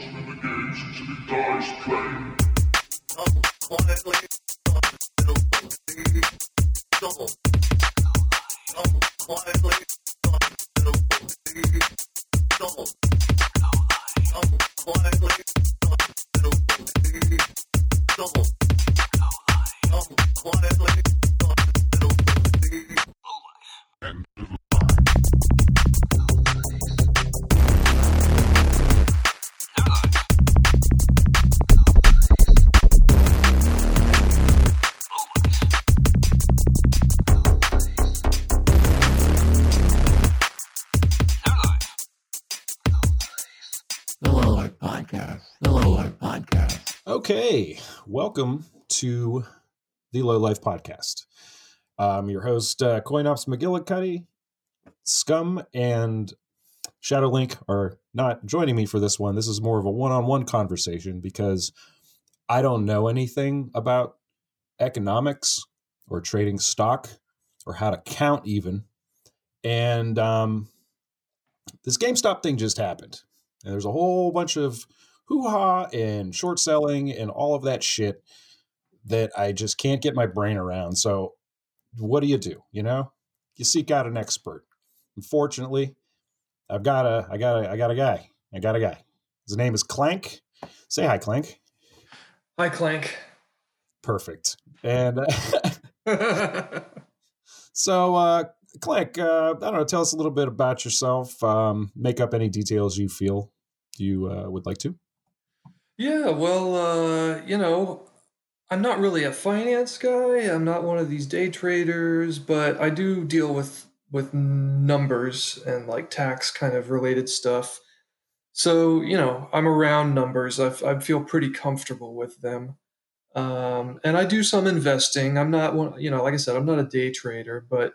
watching and engaged until he dies playing. Oh, welcome to the Low Life Podcast. I'm your host, uh, CoinOps McGillicuddy. Scum and Shadowlink are not joining me for this one. This is more of a one-on-one conversation because I don't know anything about economics or trading stock or how to count even. And um, this GameStop thing just happened. And there's a whole bunch of hoo ha and short selling and all of that shit that I just can't get my brain around. So, what do you do? You know, you seek out an expert. Unfortunately, I've got a, I got a, I got a guy. I got a guy. His name is Clank. Say hi, Clank. Hi, Clank. Perfect. And uh, so, uh, Clank, uh, I don't know. Tell us a little bit about yourself. Um, make up any details you feel you uh, would like to. Yeah, well, uh, you know, I'm not really a finance guy. I'm not one of these day traders, but I do deal with with numbers and like tax kind of related stuff. So, you know, I'm around numbers. I, I feel pretty comfortable with them. Um, and I do some investing. I'm not one, you know, like I said, I'm not a day trader, but,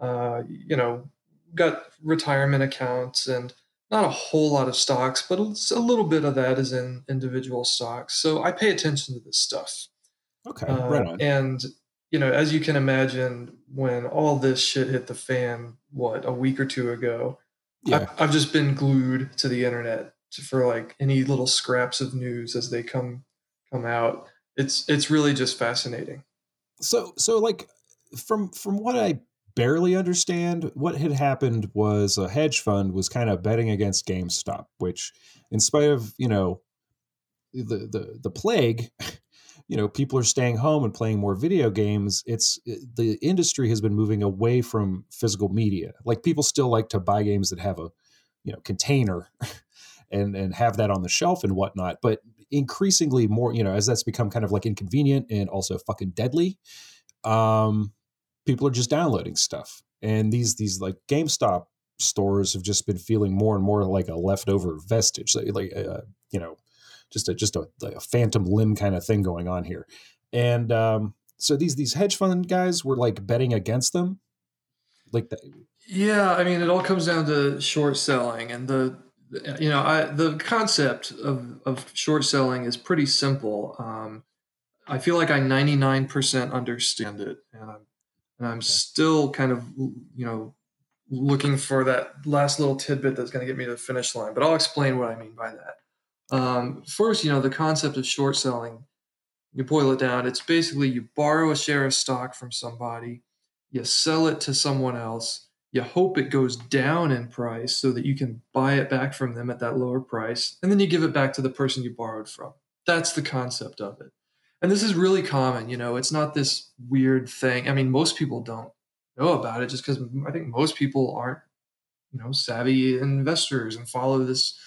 uh, you know, got retirement accounts and not a whole lot of stocks, but a little bit of that is in individual stocks. So I pay attention to this stuff. Okay, Uh, right on. and you know, as you can imagine, when all this shit hit the fan, what a week or two ago, Yeah. I've, I've just been glued to the internet for like any little scraps of news as they come come out. It's it's really just fascinating. so so like from from what i barely understand what had happened was a hedge fund was kind of betting against gamestop which in spite of you know the the the plague you know people are staying home and playing more video games it's the industry has been moving away from physical media. Like people still like to buy games that have a you know container and and have that on the shelf and whatnot but increasingly more you know as that's become kind of like inconvenient and also fucking deadly um people are just downloading stuff. And these these like gamestop stores have just been feeling more and more like a leftover vestige like, like uh, you know just a just a, like a phantom limb kind of thing going on here. And um so these these hedge fund guys were like betting against them? Like the, Yeah, I mean, it all comes down to short selling, and the you know I, the concept of of short selling is pretty simple. Um, I feel like I ninety nine percent understand it, and I'm and I'm still kind of you know looking for that last little tidbit that's going to get me to the finish line. But I'll explain what I mean by that. Um, first, you know, the concept of short selling. You boil it down. It's basically you borrow a share of stock from somebody, you sell it to someone else you hope it goes down in price so that you can buy it back from them at that lower price and then you give it back to the person you borrowed from that's the concept of it and this is really common you know it's not this weird thing i mean most people don't know about it just because i think most people aren't you know savvy investors and follow this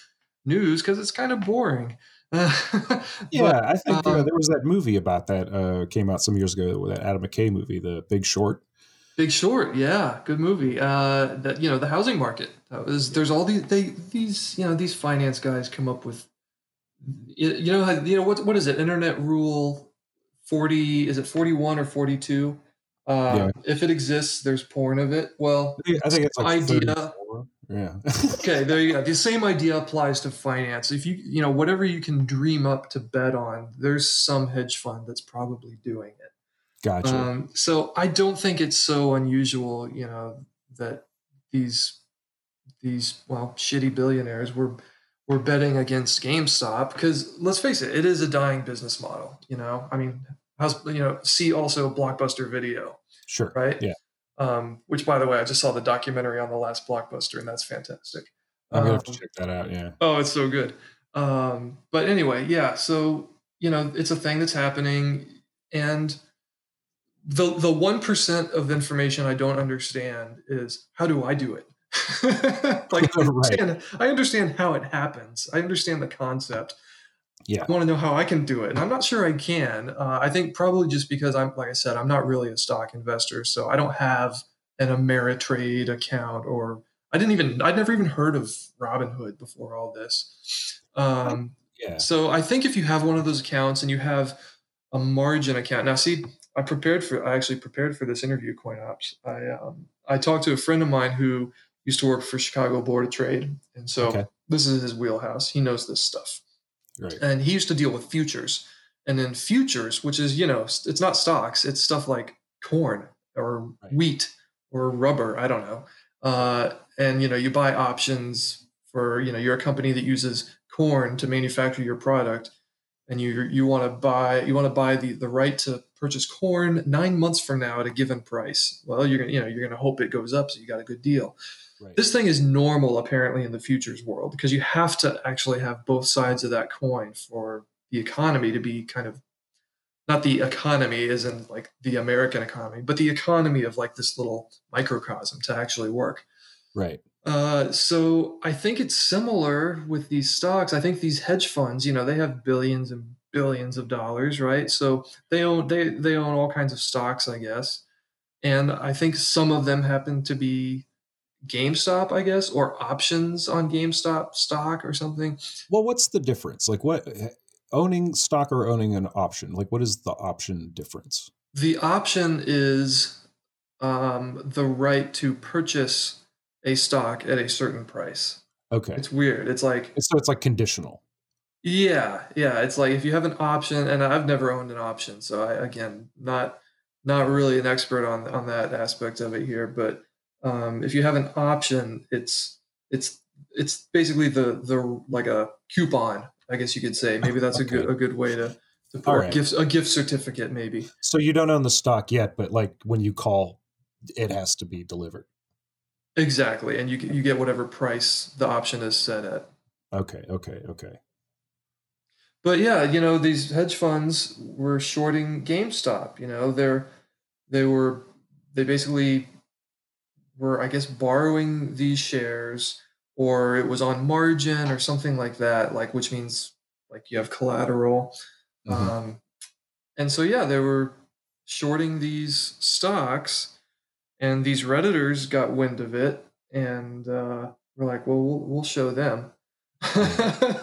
news because it's kind of boring yeah i think uh, um, there was that movie about that uh came out some years ago that adam mckay movie the big short Big Short, yeah, good movie. Uh, that you know, the housing market. Was there's all these they these you know these finance guys come up with. You you know you know what what is it? Internet rule forty is it forty one or forty two? Uh, Yeah. If it exists, there's porn of it. Well, I think, I think it's like idea. 34. yeah okay, there you go. The same idea applies to finance. If you you know whatever you can dream up to bet on, there's some hedge fund that's probably doing it. gotcha Um, so I don't think it's so unusual, you know, that these these well shitty billionaires were were betting against GameStop because let's face it, it is a dying business model. You know, I mean, how's you know, see also Blockbuster Video, Sure. right? Yeah. Um, which, by the way, I just saw the documentary on the last Blockbuster, and that's fantastic. I'm gonna have to Um, check that out. Yeah. Oh, it's so good. Um, but anyway, yeah. So you know, it's a thing that's happening, and the the one percent of information I don't understand is how do I do it? like I Right. understand, I understand how it happens. I understand the concept. Yeah. I want to know how I can do it, and I'm not sure I can. Uh, I think probably just because I'm, like I said, I'm not really a stock investor, so I don't have an Ameritrade account, or I didn't even, I'd never even heard of Robinhood before all this. Um, Yeah. so I think if you have one of those accounts and you have a margin account, now see, I prepared for, I actually prepared for this interview, CoinOps. I um, I talked to a friend of mine who used to work for Chicago Board of Trade, and so Okay. this is his wheelhouse. He knows this stuff. Right. and he used to deal with futures. And then futures which is you know it's not stocks. It's stuff like corn or Right. wheat or rubber. I don't know. Uh, and you know you buy options for you know you're a company that uses corn to manufacture your product. And you you want to buy you want to buy the the right to purchase corn nine months from now at a given price. Well you're gonna you know you're gonna hope it goes up so you got a good deal Right. this thing is normal apparently in the futures world because you have to actually have both sides of that coin for the economy to be kind of not the economy as in like the American economy, but the economy of like this little microcosm to actually work. Right. Uh, so I think it's similar with these stocks. I think these hedge funds, you know, they have billions and billions of dollars, right? So they own they they own all kinds of stocks, I guess. And I think some of them happen to be GameStop, I guess, or options on GameStop stock or something. Well, what's the difference? Like, what owning stock or owning an option? Like, what is the option difference? The option is um, the right to purchase a stock at a certain price. Okay. It's weird. It's like So it's like conditional. Yeah, yeah. It's like if you have an option, and I've never owned an option, so I again not not really an expert on on that aspect of it here. But um, if you have an option, it's it's it's basically the the like a coupon, I guess you could say. Maybe that's a good a good way to to put right. gift a gift certificate, maybe. So you don't own the stock yet, but like when you call, it has to be delivered. Exactly, and you get- you get whatever price the option is set at. Okay. Okay. Okay. but yeah, you know, these hedge funds were shorting GameStop. You know, they're they were they basically were, I guess, borrowing these shares, or it was on margin or something like that. Like, which means like you have collateral. Mhm. Um, and so yeah, they were shorting these stocks, and these redditors got wind of it, and uh, we're like, well, we'll, we'll show them. and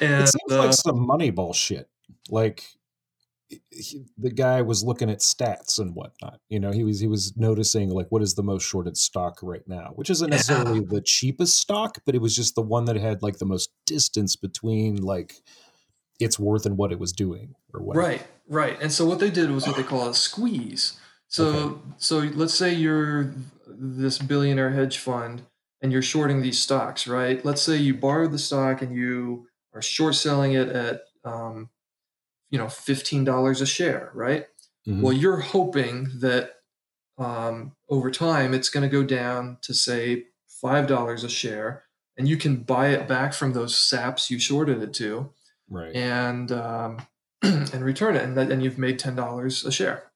it seems uh, like some money bullshit. Like he, the guy was looking at stats and whatnot. You know, he was he was noticing like what is the most shorted stock right now, which isn't necessarily the cheapest stock, but it was just the one that had like the most distance between like its worth and what it was doing or what. Right, right. And so what they did was what they call a squeeze. So Okay. so let's say you're this billionaire hedge fund and you're shorting these stocks, right? Let's say you borrow the stock and you are short selling it at um, you know fifteen dollars a share, right? Mhm. Well, you're hoping that um, over time it's going to go down to say five dollars a share, and you can buy it back from those saps you shorted it to Right. and um, and return it, and that, and you've made ten dollars a share.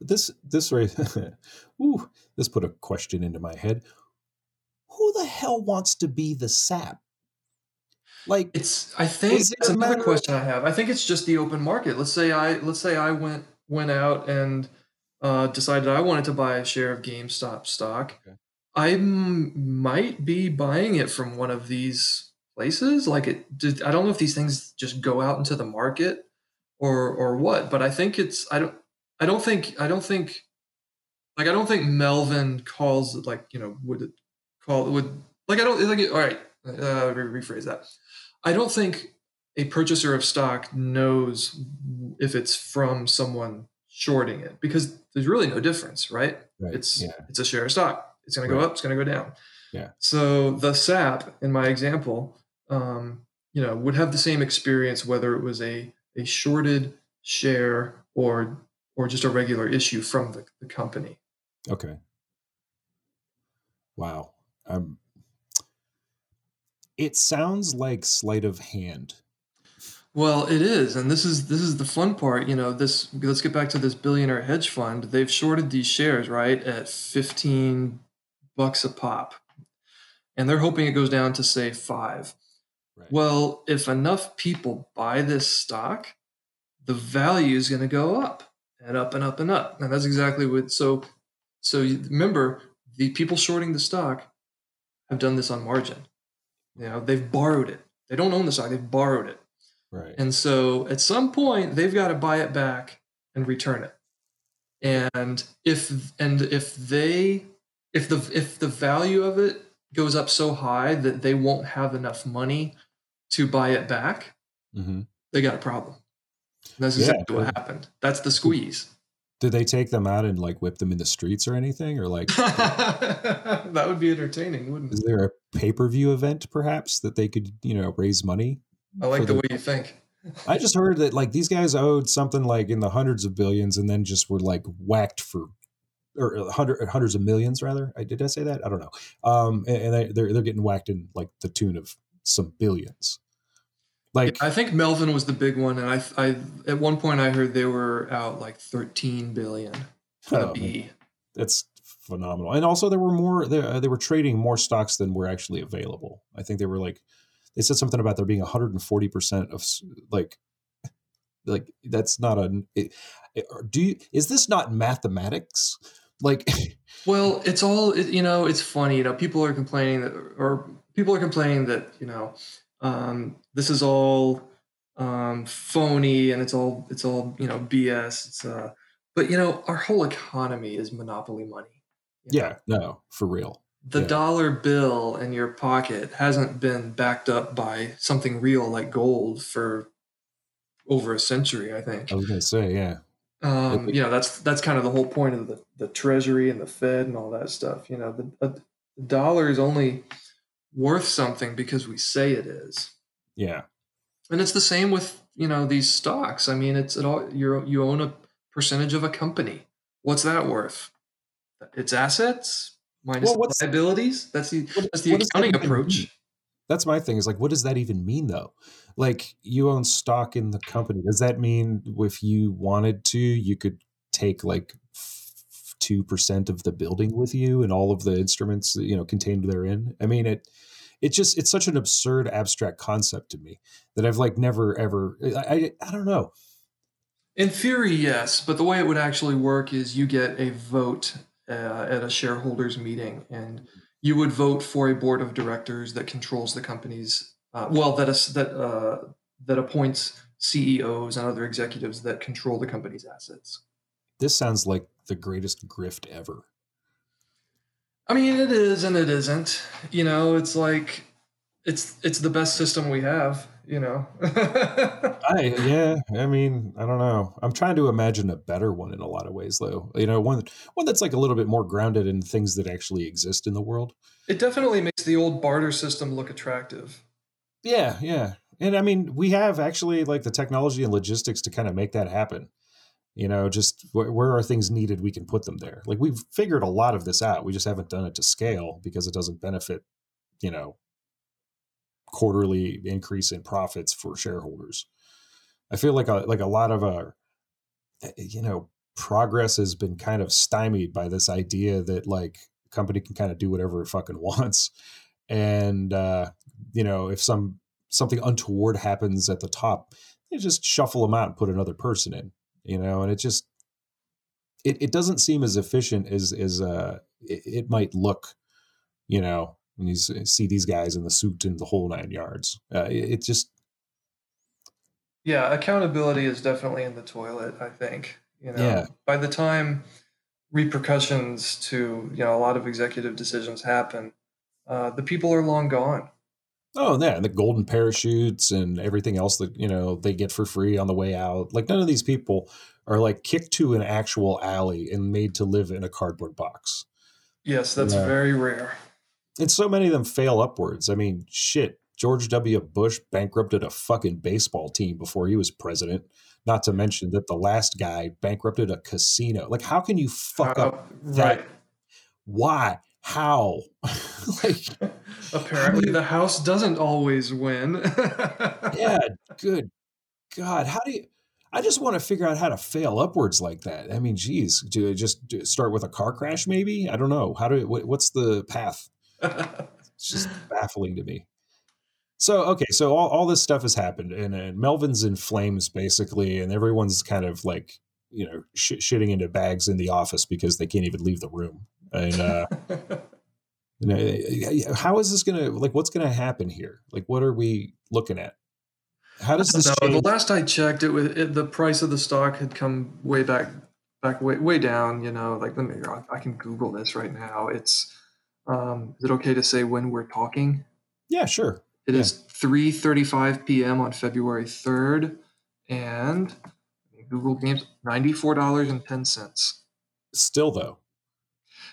This this right ooh, this put a question into my head. Who the hell wants to be the sap? Like It's I think Is it that's another matter- question I have. I think it's just the open market. Let's say I let's say I went went out and uh, decided I wanted to buy a share of GameStop stock. Okay. I m- might be buying it from one of these places. Like it, did, I don't know if these things just go out into the market or or what. But I think it's I don't I don't think I don't think like I don't think Melvin calls it like you know would it call it would like I don't like all right uh, re- rephrase that. I don't think a purchaser of stock knows if it's from someone shorting it because there's really no difference, right? right, It's yeah. it's a share of stock. It's going to go up. It's going to go down. Yeah. So the SAP in my example, um, you know, would have the same experience whether it was a a shorted share or or just a regular issue from the, the company. Okay. Wow. Um, it sounds like sleight of hand. Well, it is, and this is this is the fun part. You know, this. Let's get back to this billionaire hedge fund. They've shorted these shares right at fifteen bucks a pop, and they're hoping it goes down to say five. Right. Well, if enough people buy this stock, the value is going to go up and up and up and up, and that's exactly what. So, so remember, the people shorting the stock have done this on margin. You know, they've borrowed it. They don't own the stock; they've borrowed it. right. And so at some point they've got to buy it back and return it. And if and if they if the if the value of it goes up so high that they won't have enough money to buy it back, hmm they got a problem. And that's Yeah, exactly what happened. That's the squeeze. Did they take them out and like whip them in the streets or anything? Or like, that would be entertaining, wouldn't it? Is there a pay per view event perhaps that they could, you know, raise money? I like the way you think. I just heard that like these guys owed something like in the hundreds of billions and then just were like whacked for or hundred, hundreds of millions rather. I did I say that? I don't know. Um, and, and they're they're getting whacked in like the tune of some billions. Like I think Melvin was the big one, and I, I at one point I heard they were out like 13 billion. oh, that's phenomenal. And also there were more they, uh, they were trading more stocks than were actually available. I think they were like they said something about there being 140% of like like that's not a it, it- do you is this not mathematics? Like Well, it's all you know. It's funny, you know. People are complaining that, or people are complaining that you know, um, this is all um, phony and it's all it's all you know BS. It's uh, but you know, our whole economy is monopoly money. you know. yeah, no, for real. the yeah. dollar bill in your pocket hasn't been backed up by something real like gold for over a century. I think. I was going to say, yeah. um, you know that's that's kind of the whole point of the, the treasury and the fed and all that stuff you know the, the dollar is only worth something because we say it is Yeah. and it's the same with you know these stocks i mean it's at all you you own a percentage of a company what's that worth its assets minus Well, liabilities that's the what- that's the does that accounting approach mean? That's my thing is like, what does that even mean though? Like you own stock in the company. Does that mean if you wanted to, you could take like two percent of the building with you and all of the instruments you know contained therein? I mean it it just it's such an absurd abstract concept to me that I've like never ever I I, I don't know. In theory, yes, but the way it would actually work is you get a vote uh, at a shareholders meeting, and you would vote for a board of directors that controls the company's uh, well, that is that uh, that appoints CEOs and other executives that control the company's assets. This sounds like the greatest grift ever. I mean, it is and it isn't. You know, it's like it's it's the best system we have. You know. I yeah, I mean, I don't know. I'm trying to imagine a better one in a lot of ways, though. You know, one one that's like a little bit more grounded in things that actually exist in the world. it definitely makes the old barter system look attractive. Yeah, yeah, and I mean, we have actually like the technology and logistics to kind of make that happen. You know, just wh- where are things needed, we can put them there. Like we've figured a lot of this out. We just haven't done it to scale because it doesn't benefit, you know, quarterly increase in profits for shareholders. I feel like a like a lot of our, eh, you know, progress has been kind of stymied by this idea that like company can kind of do whatever it fucking wants, and uh, you know, if some something untoward happens at the top, they just shuffle them out and put another person in, you know, and it just it, it doesn't seem as efficient as as uh it, it might look, you know, when you see these guys in the suit and the whole nine yards. Uh, it, it just Yeah, accountability is definitely in the toilet, I think. You know, Yeah. by the time repercussions to, you know, a lot of executive decisions happen, uh, the people are long gone. Oh, yeah, and the golden parachutes and everything else that you know they get for free on the way out. Like none of these people are like kicked to an actual alley and made to live in a cardboard box. Yes, that's Yeah. very rare. And so many of them fail upwards. I mean, shit. George W. Bush bankrupted a fucking baseball team before he was president. Not to mention that the last guy bankrupted a casino. Like, how can you fuck Uh, up that? Why? How? like, Apparently, the house doesn't always win. yeah, good God. How do you? I just want to figure out how to fail upwards like that. I mean, geez, do I just do, start with a car crash? Maybe I don't know. How do? What, what's the path? It's just baffling to me. So okay, so all, all this stuff has happened, and, and Melvin's in flames basically, and everyone's kind of like you know sh- shitting into bags in the office because they can't even leave the room. And uh, you know, how is this gonna like? What's gonna happen here? Like, what are we looking at? How does this no, change? the last I checked, it was it, the price of the stock had come way back, back way way down. You know, like let me, I can Google this right now. It's, um, is it okay to say when we're talking? Yeah, sure. It Yeah. is 3:35 p.m. on February 3rd, and Google Games ninety four dollars and ten cents. Still though.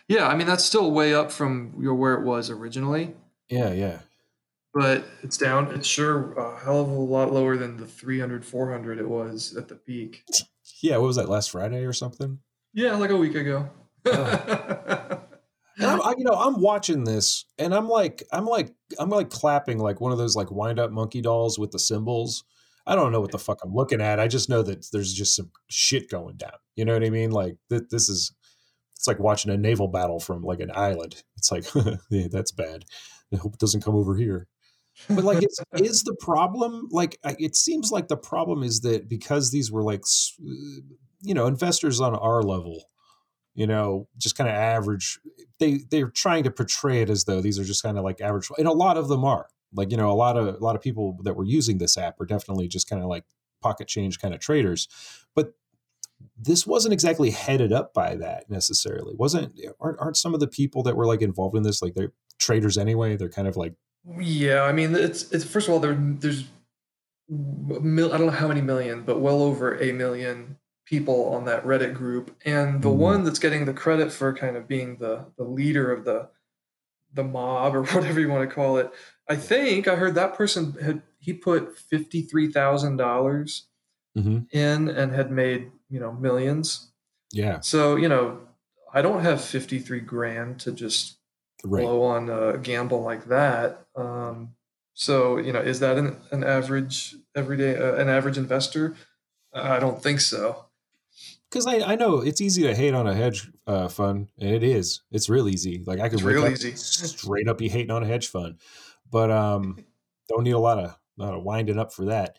Yeah, I mean that's still way up from your where it was originally, Yeah, yeah. but it's down. It's sure a hell of a lot lower than the 300, 400 it was at the peak. Yeah, what was that last Friday or something? Yeah, like a week ago. I'm, I, you know, I'm watching this, and I'm like, I'm like, I'm like clapping like one of those like wind up monkey dolls with the symbols. I don't know what the fuck I'm looking at. I just know that there's just some shit going down. You know what I mean? Like th- this is, it's like watching a naval battle from like an island. It's like, yeah, that's bad. I hope it doesn't come over here. But like, is, is the problem like? It seems like the problem is that because these were like, you know, investors on our level, you know, just kind of average. They they're trying to portray it as though these are just kind of like average, and a lot of them are. Like you know, a lot of a lot of people that were using this app are definitely just kind of like pocket change kind of traders, but this wasn't exactly headed up by that necessarily. Wasn't aren't, aren't some of the people that were like involved in this like they're traders anyway? They're kind of like yeah, I mean it's it's first of all there there's mil, I don't know how many million, but well over a million people on that Reddit group, and the Mhm. one that's getting the credit for kind of being the the leader of the the mob or whatever you want to call it. I think I heard that person had he put fifty three thousand dollars Mhm. in and had made you know millions. yeah, So you know I don't have fifty three grand to just right. blow on a gamble like that. Um, so you know, is that an, an average everyday uh, an average investor? I don't think so. Because I, I know it's easy to hate on a hedge uh, fund, and it is. It's real easy. Like I could wake real up easy. straight up be hating on a hedge fund, but um, don't need a lot of lot of winding up for that.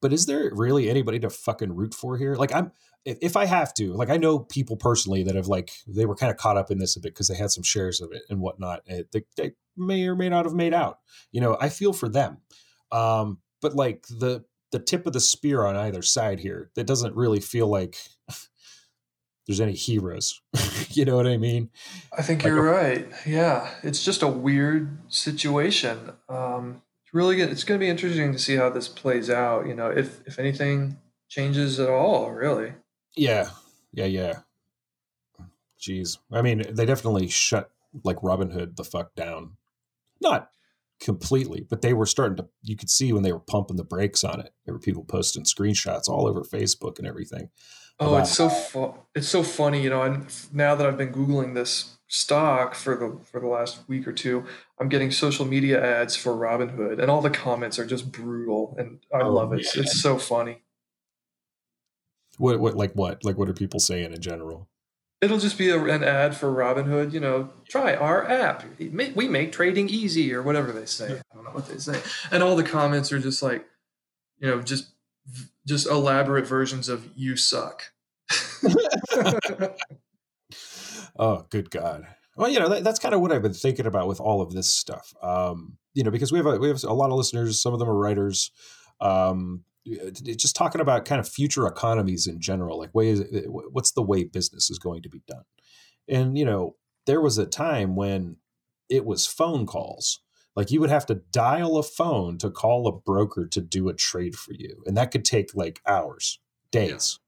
But is there really anybody to fucking root for here? Like I'm, if, if I have to, like I know people personally that have like they were kind of caught up in this a bit because they had some shares of it and whatnot. And they, they may or may not have made out. You know, I feel for them. Um, but like the the tip of the spear on either side here, that doesn't really feel like there's any heroes. you know what I mean? I think Like you're right. Yeah, it's just a weird situation. Um, it's really good. It's going to be interesting to see how this plays out. You know, if if anything changes at all, really. Yeah, yeah, yeah. Jeez, I mean, they definitely shut like Robinhood the fuck down. Not completely, but they were starting to. You could see when they were pumping the brakes on it. There were people posting screenshots all over Facebook and everything. Oh, about it's so fu- it's so funny, you know. And now that I've been googling this stock for the for the last week or two, I'm getting social media ads for Robinhood, and all the comments are just brutal, and I Oh, love it. yeah. It's so funny. What, what, like what, like what are people saying in general? It'll just be a, an ad for Robinhood. You know, try our app. We make- trading easy, or whatever they say. I don't know what they say. And all the comments are just like, you know, just just elaborate versions of "you suck." Oh, good God. Well, you know, that, that's kind of what I've been thinking about with all of this stuff. Um, you know, because we have a, we have a lot of listeners. Some of them are writers. Um, Uh, just talking about kind of future economies in general, like ways, uh, what's the way business is going to be done. And you know, there was a time when it was phone calls. Like you would have to dial a phone to call a broker to do a trade for you, and that could take like hours, days.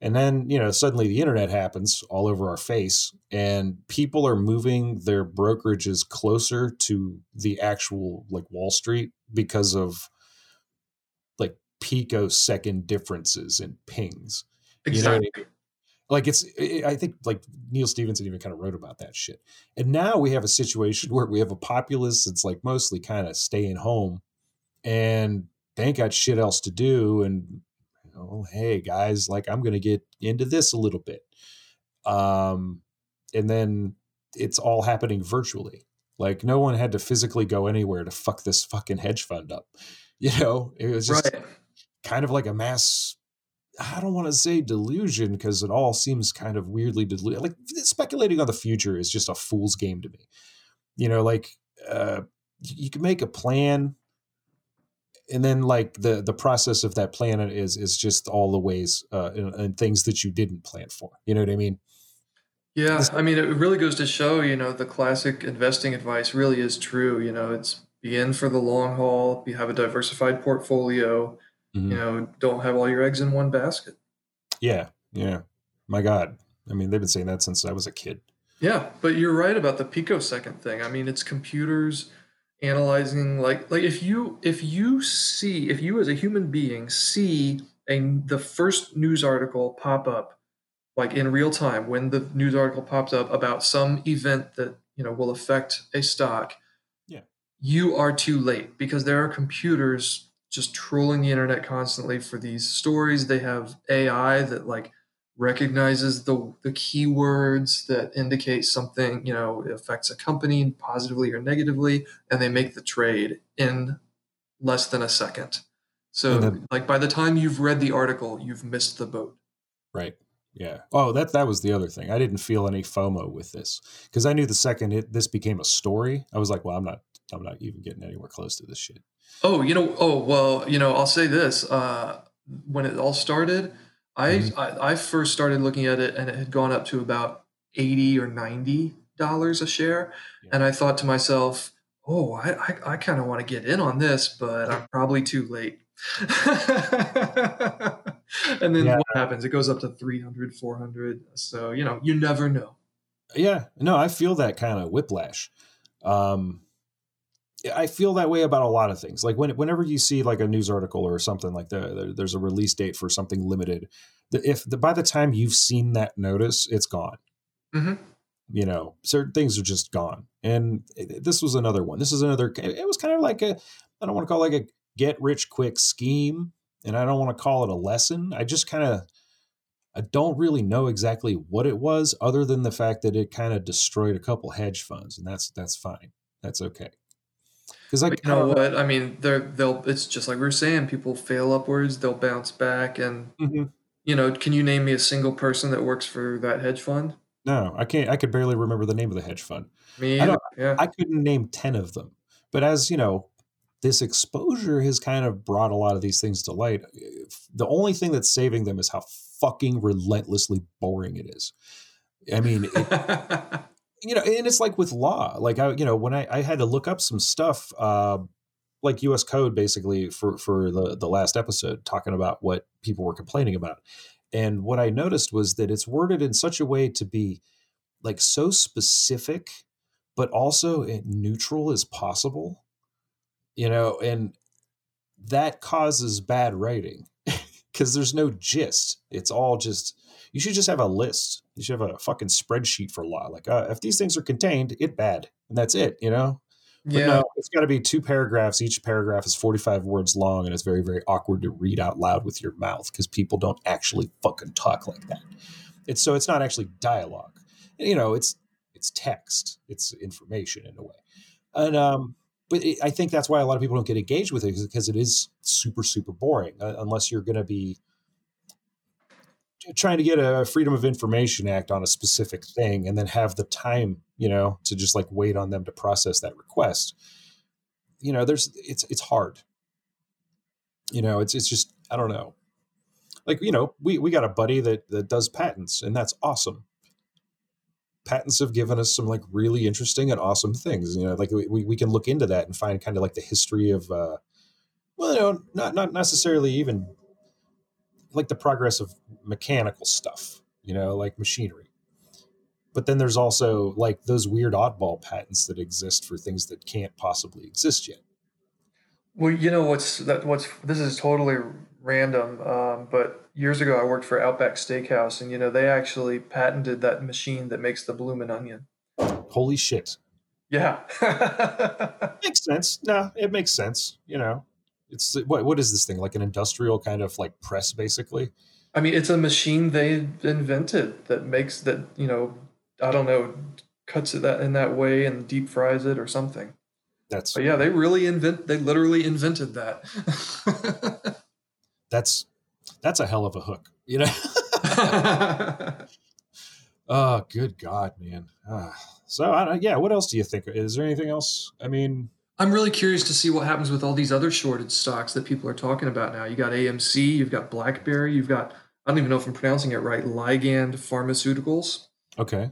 And then, you know, suddenly the internet happens all over our face, and people are moving their brokerages closer to the actual like Wall Street because of picosecond differences in pings. You know I mean? Exactly. Like it's, i I think like Neal Stephenson even kind of wrote about that shit. And now we have a situation where we have a populace that's like mostly kind of staying home, and they ain't got shit else to do. And you know, hey guys, like I'm gonna get into this a little bit. Um, and then it's all happening virtually. Like no one had to physically go anywhere to fuck this fucking hedge fund up. You know, it was just right. Kind of like a mass I don't want to say delusion because it all seems kind of weirdly delusion. Like speculating on the future is just a fool's game to me. You know, like uh, you can make a plan, and then like the the process of that plan is is just all the ways uh, and, and things that you didn't plan for. You know what I mean? Yeah, I mean, it really goes to show, you know, the classic investing advice really is true. You know, it's be in for the long haul, you have a diversified portfolio, Mhm. you know, don't have all your eggs in one basket. Yeah, yeah. My God, I mean, they've been saying that since I was a kid. Yeah, but you're right about the picosecond thing. I mean, it's computers analyzing like like if you if you see if you as a human being see a the first news article pop up like in real time when the news article pops up about some event that you know will affect a stock Yeah. you are too late because there are computers just trolling the internet constantly for these stories they have ai that like recognizes the the keywords that indicate something you know affects a company positively or negatively and they make the trade in less than a second so then- like by the time you've read the article you've missed the boat Right. Yeah. Oh, that that was the other thing. I didn't feel any FOMO with this because I knew the second it this became a story, I was like, well, I'm not I'm not even getting anywhere close to this shit. Oh, you know, oh well, you know, I'll say this. Uh, when it all started, I, Mhm. I I first started looking at it, and it had gone up to about eighty or ninety dollars a share, Yeah. and I thought to myself, "Oh, I I, I kind of want to get in on this, but I'm probably too late." and then Yeah. what happens? It goes up to 300, 400. So you know, you never know. Yeah. No, I feel that kind of whiplash. Um I feel that way about a lot of things. Like when whenever you see like a news article or something like that, there's a release date for something limited. If the, by the time you've seen that notice, it's gone. Mhm. You know, certain things are just gone. And this was another one. This is another. It was kind of like a. I don't want to call it like a get rich quick scheme, and I don't want to call it a lesson. I just kind of. I don't really know exactly what it was, other than the fact that it kind of destroyed a couple hedge funds, and that's that's fine. That's okay. Because I, you know what? I mean, they're they'll. It's just like we are saying. People fail upwards, they'll bounce back, and Mhm. you know, can you name me a single person that works for that hedge fund? No, I can't. I could barely remember the name of the hedge fund. Me I don't- Yeah. I couldn't name 10 of them. But as you know, this exposure has kind of brought a lot of these things to light. The only thing that's saving them is how fucking relentlessly boring it is. I mean, it, you know, and it's like with law. Like I, you know, when I, I had to look up some stuff, uh, like U.S. code, basically for for the the last episode, talking about what people were complaining about, and what I noticed was that it's worded in such a way to be like so specific, but also neutral as possible. You know, and that causes bad writing because there's no gist. It's all just you should just have a list. You should have a fucking spreadsheet for law. Like, uh, if these things are contained, it bad, and that's it. You know. But yeah. no, it's got to be two paragraphs. Each paragraph is 45 words long, and it's very, very awkward to read out loud with your mouth because people don't actually fucking talk like that. It's so it's not actually dialogue. You know, it's it's text. It's information in a way, and um, but it, I think that's why a lot of people don't get engaged with it because it is super, super boring. Uh, unless you're going to be trying to get a Freedom of Information Act on a specific thing and then have the time, you know, to just like wait on them to process that request. You know, there's it's it's hard. You know, it's it's just I don't know. Like, you know, we we got a buddy that that does patents and that's awesome. Patents have given us some like really interesting and awesome things. You know, like we, we can look into that and find kind of like the history of uh well, you know, not not necessarily even like the progress of mechanical stuff, you know, like machinery. But then there's also like those weird oddball patents that exist for things that can't possibly exist yet. Well, you know what's that? What's this is totally random. Um, but years ago, I worked for Outback Steakhouse, and you know they actually patented that machine that makes the bloomin' onion. Holy shit. Yeah. Makes sense. No, it makes sense. You know, it's what what is this thing? Like an industrial kind of like press basically? I mean, it's a machine they invented that makes that you know I don't know cuts it that in that way and deep fries it or something. That's But yeah, they really invent. They literally invented that. that's that's a hell of a hook, you know. oh, good God, man. Ah. So, I, don't- yeah, what else do you think? Is there anything else? I mean, I'm really curious to see what happens with all these other shorted stocks that people are talking about now. You got AMC, you've got BlackBerry, you've got I don't even know if I'm pronouncing it right. Ligand Pharmaceuticals. okay,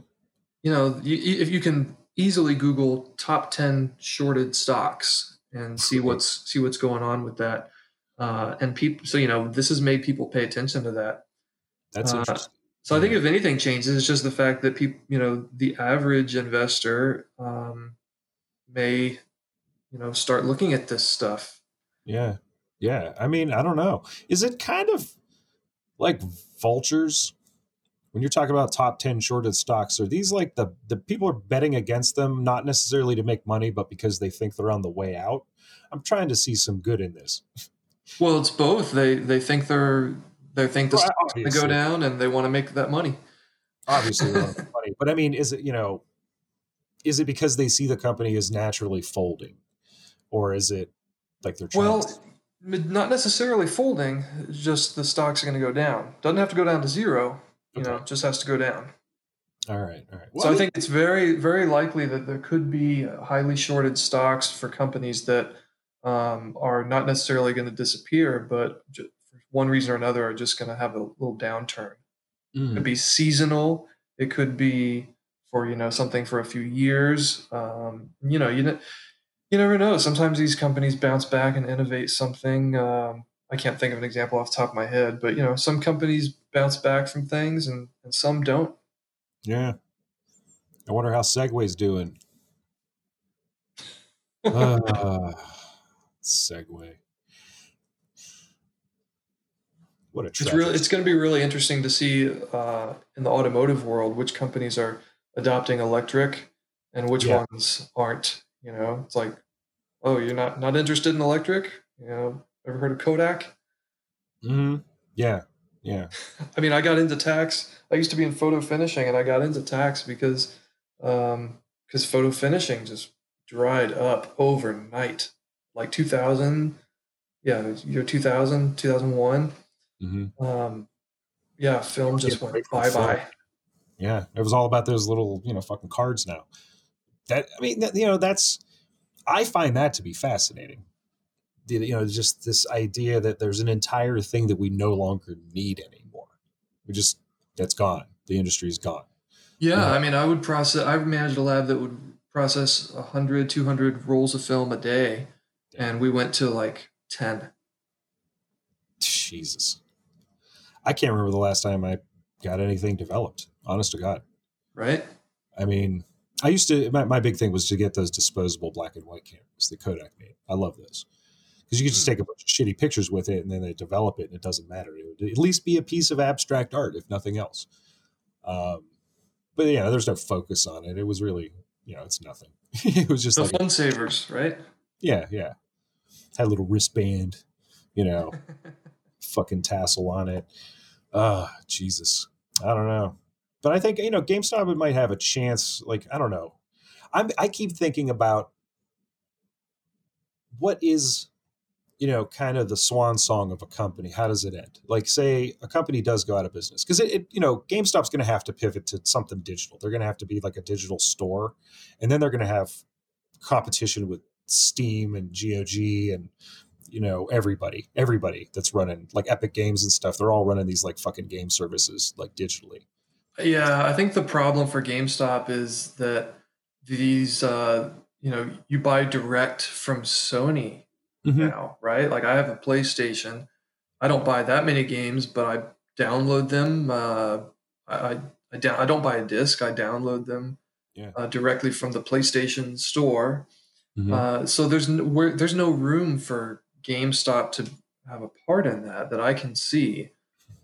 You know, you, if you can easily Google top ten shorted stocks and see what's see what's going on with that, uh, and people. So you know, this has made people pay attention to that. that's Uh, interesting. So I think if anything changes, it's just the fact that people, you know, the average investor um, may, you know, start looking at this stuff. Yeah, yeah. I mean, I don't know. Is it kind of like vultures when you're talking about top ten shorted stocks? Are these like the the people are betting against them, not necessarily to make money, but because they think they're on the way out? I'm trying to see some good in this. Well, it's both. They they think they're they think the Well, stock's going to go down, and they want to make that money. obviously they want money but i mean is it you know is it because they see the company is naturally folding or is it like they're trying Well, to, not necessarily folding. Just the stocks are going to go down. Doesn't have to go down to zero. You know, just has to go down. all right all right so I think it's very, very likely that there could be highly shorted stocks for companies that um, are not necessarily going to disappear, but for one reason or another are just going to have a little downturn. It Mm, could be seasonal. It could be for you know something for a few years. Um, you know, you ne- you never know. Sometimes these companies bounce back and innovate something. Um, I can't think of an example off the top of my head, but you know, some companies bounce back from things and, and some don't. yeah i wonder how segway's doing uh, segway what a It's really it's going to be really interesting to see uh, in the automotive world which companies are adopting electric and which Yeah. ones aren't. You know, it's like, oh, you're not not interested in electric. You know, ever heard of Kodak? hmm yeah yeah I mean, I got into tax. I used to be in photo finishing, and I got into tax because um, because photo finishing just dried up overnight, like 2000. Yeah, year 2000, 2001. hmm Um, yeah, film just Yeah, went bye bye. Yeah, it was all about those little, you know, fucking cards now. That I mean, that, you know, that's I find that to be fascinating. You know, just this idea that there's an entire thing that we no longer need anymore. We just that's gone. The industry's gone. Yeah, Yeah. I mean, I would process. I managed a lab that would process 100, 200 rolls of film a day, and we went to like 10. Jesus, I can't remember the last time I got anything developed. Honest to God, Right? I mean, I used to. My, my big thing was to get those disposable black and white cameras that Kodak made. I love those because you could just take a bunch of shitty pictures with it, and then they develop it, and it doesn't matter. It would at least be a piece of abstract art, if nothing else. Um, but yeah, there's no focus on it. It was really, you know, it's nothing. it was just The like, a- FunSavers, right? yeah, yeah. Had a little wristband, you know, fucking tassel on it. Ah, Jesus. I don't know. But I think, you know, GameStop might have a chance. Like, I don't know. I'm, I keep thinking about what is, you know, kind of the swan song of a company. How does it end? Like, say a company does go out of business because it, it, you know, GameStop's going to have to pivot to something digital. They're going to have to be like a digital store. And then they're going to have competition with Steam and GOG and you know everybody, everybody that's running like Epic Games and stuff. They're all running these like fucking game services like digitally. Yeah, I think the problem for GameStop is that these, uh, you know, you buy direct from Sony Mhm. now, right? Like I have a PlayStation. I don't buy that many games, but I download them. Uh, I I, down, I don't buy a disc. I download them Yeah. uh, directly from the PlayStation Store. Mhm. Uh, so there's no, there's no room for GameStop to have a part in that that I can see.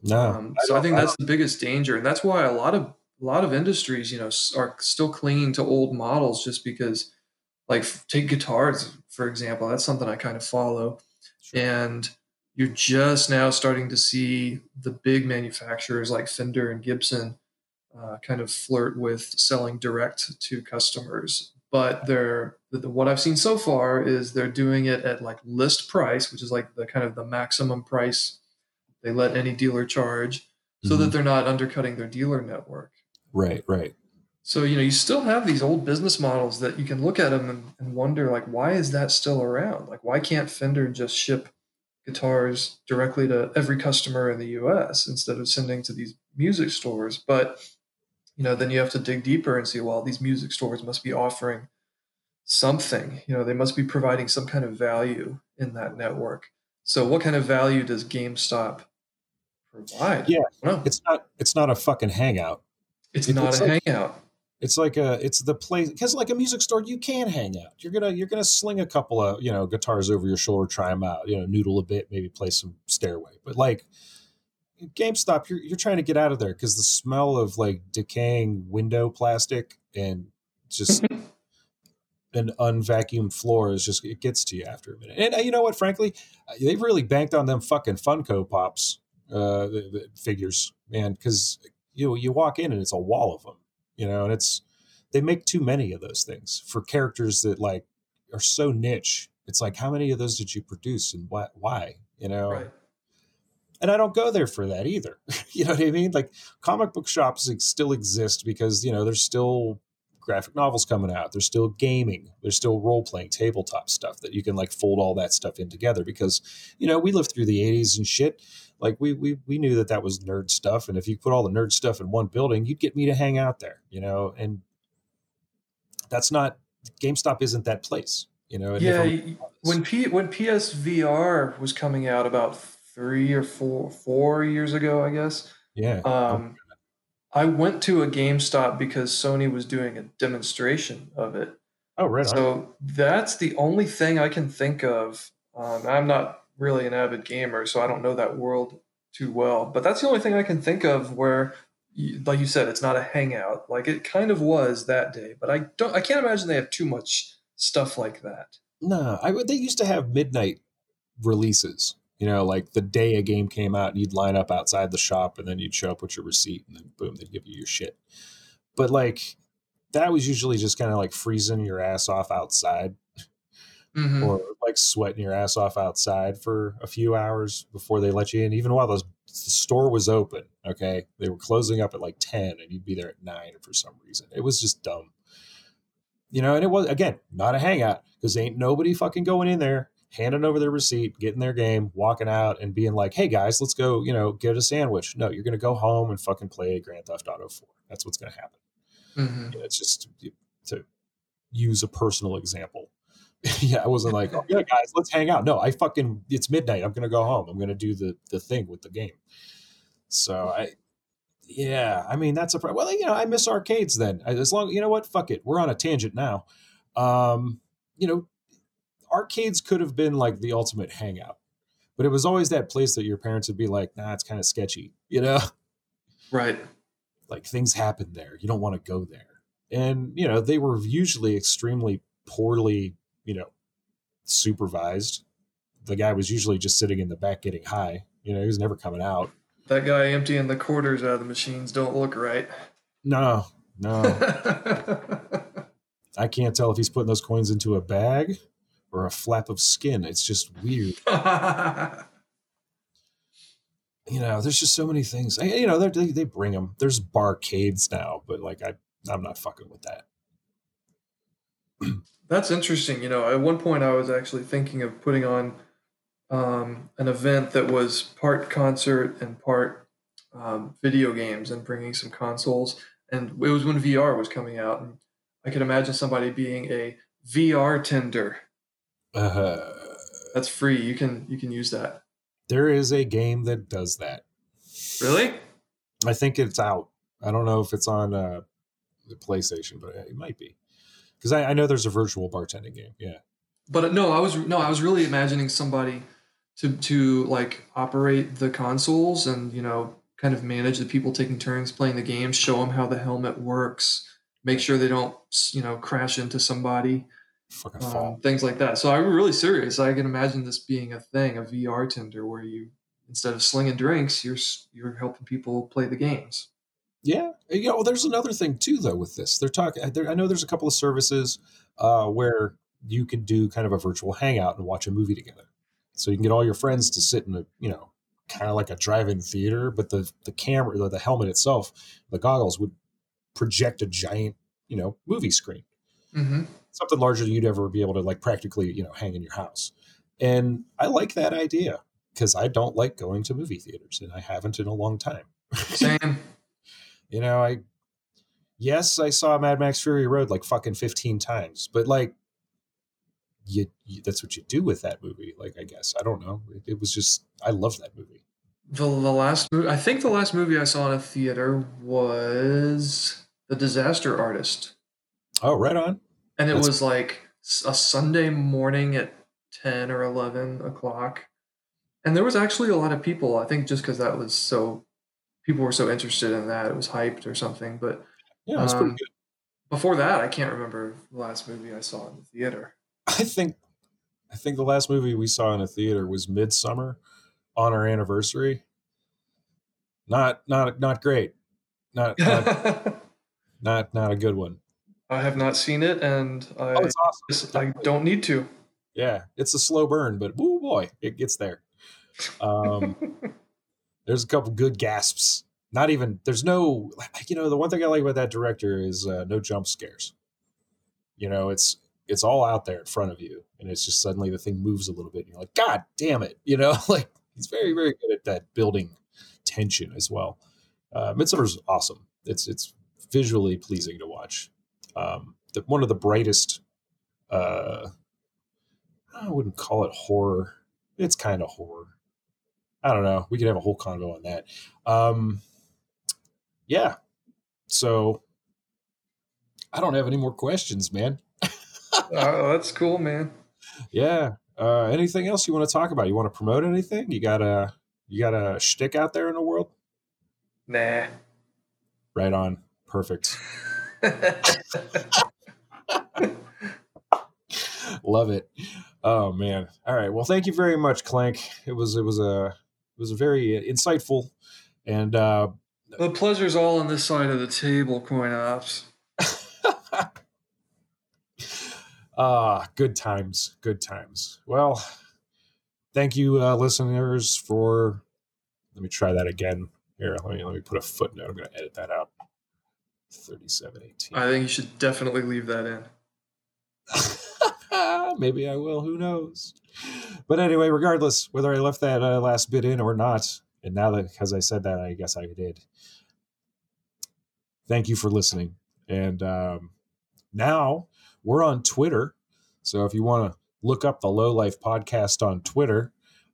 No, Um, so I, think that's the biggest danger, and that's why a lot of a lot of industries, you know, are still clinging to old models just because, like, take guitars for example. That's something I kind of follow, and you're just now starting to see the big manufacturers like Fender and Gibson uh, kind of flirt with selling direct to customers. But they're the, the- what I've seen so far is they're doing it at like list price, which is like the kind of the maximum price they let any dealer charge, so that Mhm. they're not undercutting their dealer network. right, right. So you know you still have these old business models that you can look at them and, and wonder like why is that still around? Like why can't Fender just ship guitars directly to every customer in the U.S. instead of sending to these music stores? But you know then you have to dig deeper and see well these music stores must be offering something. You know they must be providing some kind of value in that network. So what kind of value does GameStop provide? Yeah, no, It's not. It's not a fucking hangout. it's it- not it's a like- hangout. It's like a. It's the place because like a music store, you can hang out. You're gonna you're gonna sling a couple of you know guitars over your shoulder, try them out. You know, noodle a bit, maybe play some Stairway. But like GameStop, you're you're trying to get out of there because the smell of like decaying window plastic and just an unvacuumed floor is just it gets to you after a minute. And uh, you know what? Frankly, uh, they've really banked on them fucking Funko Pops uh, the, the figures, man. Because you know, you walk in and it's a wall of them, you know, and it's they make too many of those things for characters that like are so niche. It's like how many of those did you produce and why? Why? You know, Right. and I don't go there for that either. you know what I mean? Like comic book shops ex- still exist because you know there's still graphic novels coming out. There's still gaming. There's still role playing, tabletop stuff that you can like fold all that stuff in together because you know we lived through the 80s and shit. Like we we we knew that that was nerd stuff, and if you put all the nerd stuff in one building, you'd get me to hang out there. You know, and that's not GameStop isn't that place. You know, Yeah, when P when PSVR was coming out about three or four four years ago, I guess. yeah, Um, I went to a GameStop because Sony was doing a demonstration of it. oh right on. So that's the only thing I can think of. Um, I'm not really an avid gamer, so I don't know that world too well. But that's the only thing I can think of where, like you said, it's not a hangout. Like it kind of was that day, but I don't. I can't imagine they have too much stuff like that. No, I would. They used to have midnight releases. You know, like the day a game came out, you'd line up outside the shop, and then you'd show up with your receipt, and then boom, they'd give you your shit. But like, that was usually just kind of like freezing your ass off outside, Mhm. or like sweating your ass off outside for a few hours before they let you in. Even while the, the store was open, okay, they were closing up at like ten, and you'd be there at nine for some reason. It was just dumb you know, and it was again not a hangout because ain't nobody fucking going in there, handing over their receipt, getting their game, walking out, and being like, "Hey guys, let's go," you know, get a sandwich. No, you're gonna go home and fucking play Grand Theft Auto Four. That's what's gonna happen. Mhm. You know, it's just to use a personal example. yeah, I wasn't like, "Oh yeah, guys, let's hang out." No, I fucking it's midnight. I'm gonna go home. I'm gonna do the the thing with the game. So I yeah, I mean that's a well, you know, I miss arcades then. As long you know what, fuck it, we're on a tangent now. Um, you know, arcades could have been like the ultimate hangout, but it was always that place that your parents would be like, "Nah, it's kind of sketchy," you know, Right. like things happen there. You don't want to go there, and you know, they were usually extremely poorly, you know, supervised. The guy was usually just sitting in the back getting high. You know, he was never coming out. That guy emptying the quarters out of the machines don't look right. No, no. I can't tell if he's putting those coins into a bag or a flap of skin. It's just weird. You know, there's just so many things. I- You know, they they bring them. There's barcades now, but like I, I'm not fucking with that. That's interesting. You know, at one point I was actually thinking of putting on um, an event that was part concert and part um, video games and bringing some consoles. And it was when VR was coming out. And I could imagine somebody being a VR tender. Uh, That's free. You can you can use that. There is a game that does that. Really? I think it's out. I don't know if it's on uh, the PlayStation, but it might be because I, I know there's a virtual bartending game. Yeah. But uh, no, I was no, I was really imagining somebody to to like operate the consoles and you know kind of manage the people taking turns playing the game, show them how the helmet works, make sure they don't you know crash into somebody, Fucking um, fall. things like that. So I'm really serious. I can imagine this being a thing, a VR tender where you instead of slinging drinks, you're you're helping people play the games. Yeah, you know, there's another thing too, though. With this, they're talking. I know there's a couple of services uh, where you can do kind of a virtual hangout and watch a movie together. So you can get all your friends to sit in a, you know, kind of like a drive-in theater, but the the camera, the, the helmet itself, the goggles would project a giant, you know, movie screen, Mm-hmm. something larger than you'd ever be able to like practically, you know, hang in your house. And I like that idea because I don't like going to movie theaters, and I haven't in a long time. Same. You know, I yes, I saw Mad Max Fury Road like fucking 15 times, but like you, you that's what you do with that movie. Like I guess I don't know. It, it was just I love that movie. The, the last movie, I think the last movie I saw in a theater was The Disaster Artist. Oh, right on. And it That's- was like a Sunday morning at 10 or 11 o'clock. And there was actually a lot of people, I think just because that was so, people were so interested in that. It was hyped or something. But Yeah, pretty Um, good. before that, I can't remember the last movie I saw in the theater. I think I think the last movie we saw in a theater was Midsommar on our anniversary. Not not not great. Not not not, not a good one. I have not seen it and I, Oh, it's awesome. I don't need to. Yeah, it's a slow burn, but woo boy, it gets there. Um there's a couple good gasps. Not even there's no you know the one thing I like about that director is uh, no jump scares. You know, it's it's all out there in front of you, and it's just suddenly the thing moves a little bit, and you're like, God damn it! You know, like he's very very good at that building tension as well. Uh, Midsommar's awesome. It's it's visually pleasing to watch. Um, the, one of the brightest. Uh, I wouldn't call it horror. It's kind of horror. I don't know. We could have a whole convo on that. Um, yeah. So I don't have any more questions, man. oh, that's cool, man. Yeah. Uh, anything else you want to talk about? You want to promote anything? You got a you got a shtick out there in the world? Nah. Right on. Perfect. Love it. Oh man. All right. Well, thank you very much, Clank. It was it was a was very insightful and uh the pleasure's all on this side of the table, Coinops. Ah, good times, good times. Well, thank you, uh, listeners, for. Let me try that again. Here, let me let me put a footnote. I'm going to edit that out. Thirty-seven eighteen. I think you should definitely leave that in. Maybe I will. Who knows? But anyway, regardless whether I left that uh, last bit in or not, and now that because I said that, I guess I did. Thank you for listening, and um, now we're on Twitter. So if you want to look up the Low Life Podcast on Twitter,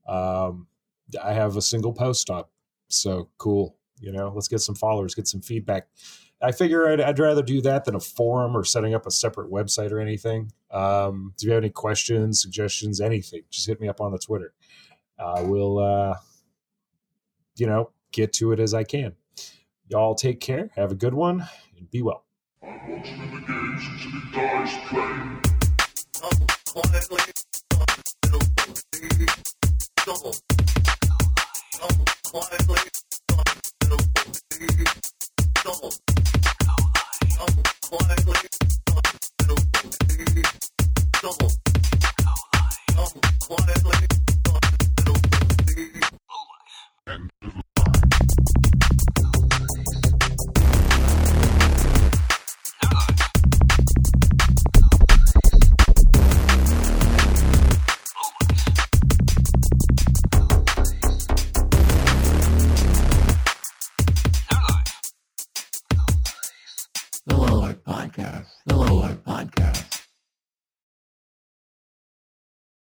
um, I have a single post up. So cool. You know, let's get some followers, get some feedback. I figure I'd, I'd rather do that than a forum or setting up a separate website or anything. Um, do you have any questions, suggestions, anything? Just hit me up on the Twitter. Uh, we'll, uh, you know, get to it as I can. Y'all take care. Have a good one and be well. Quietly.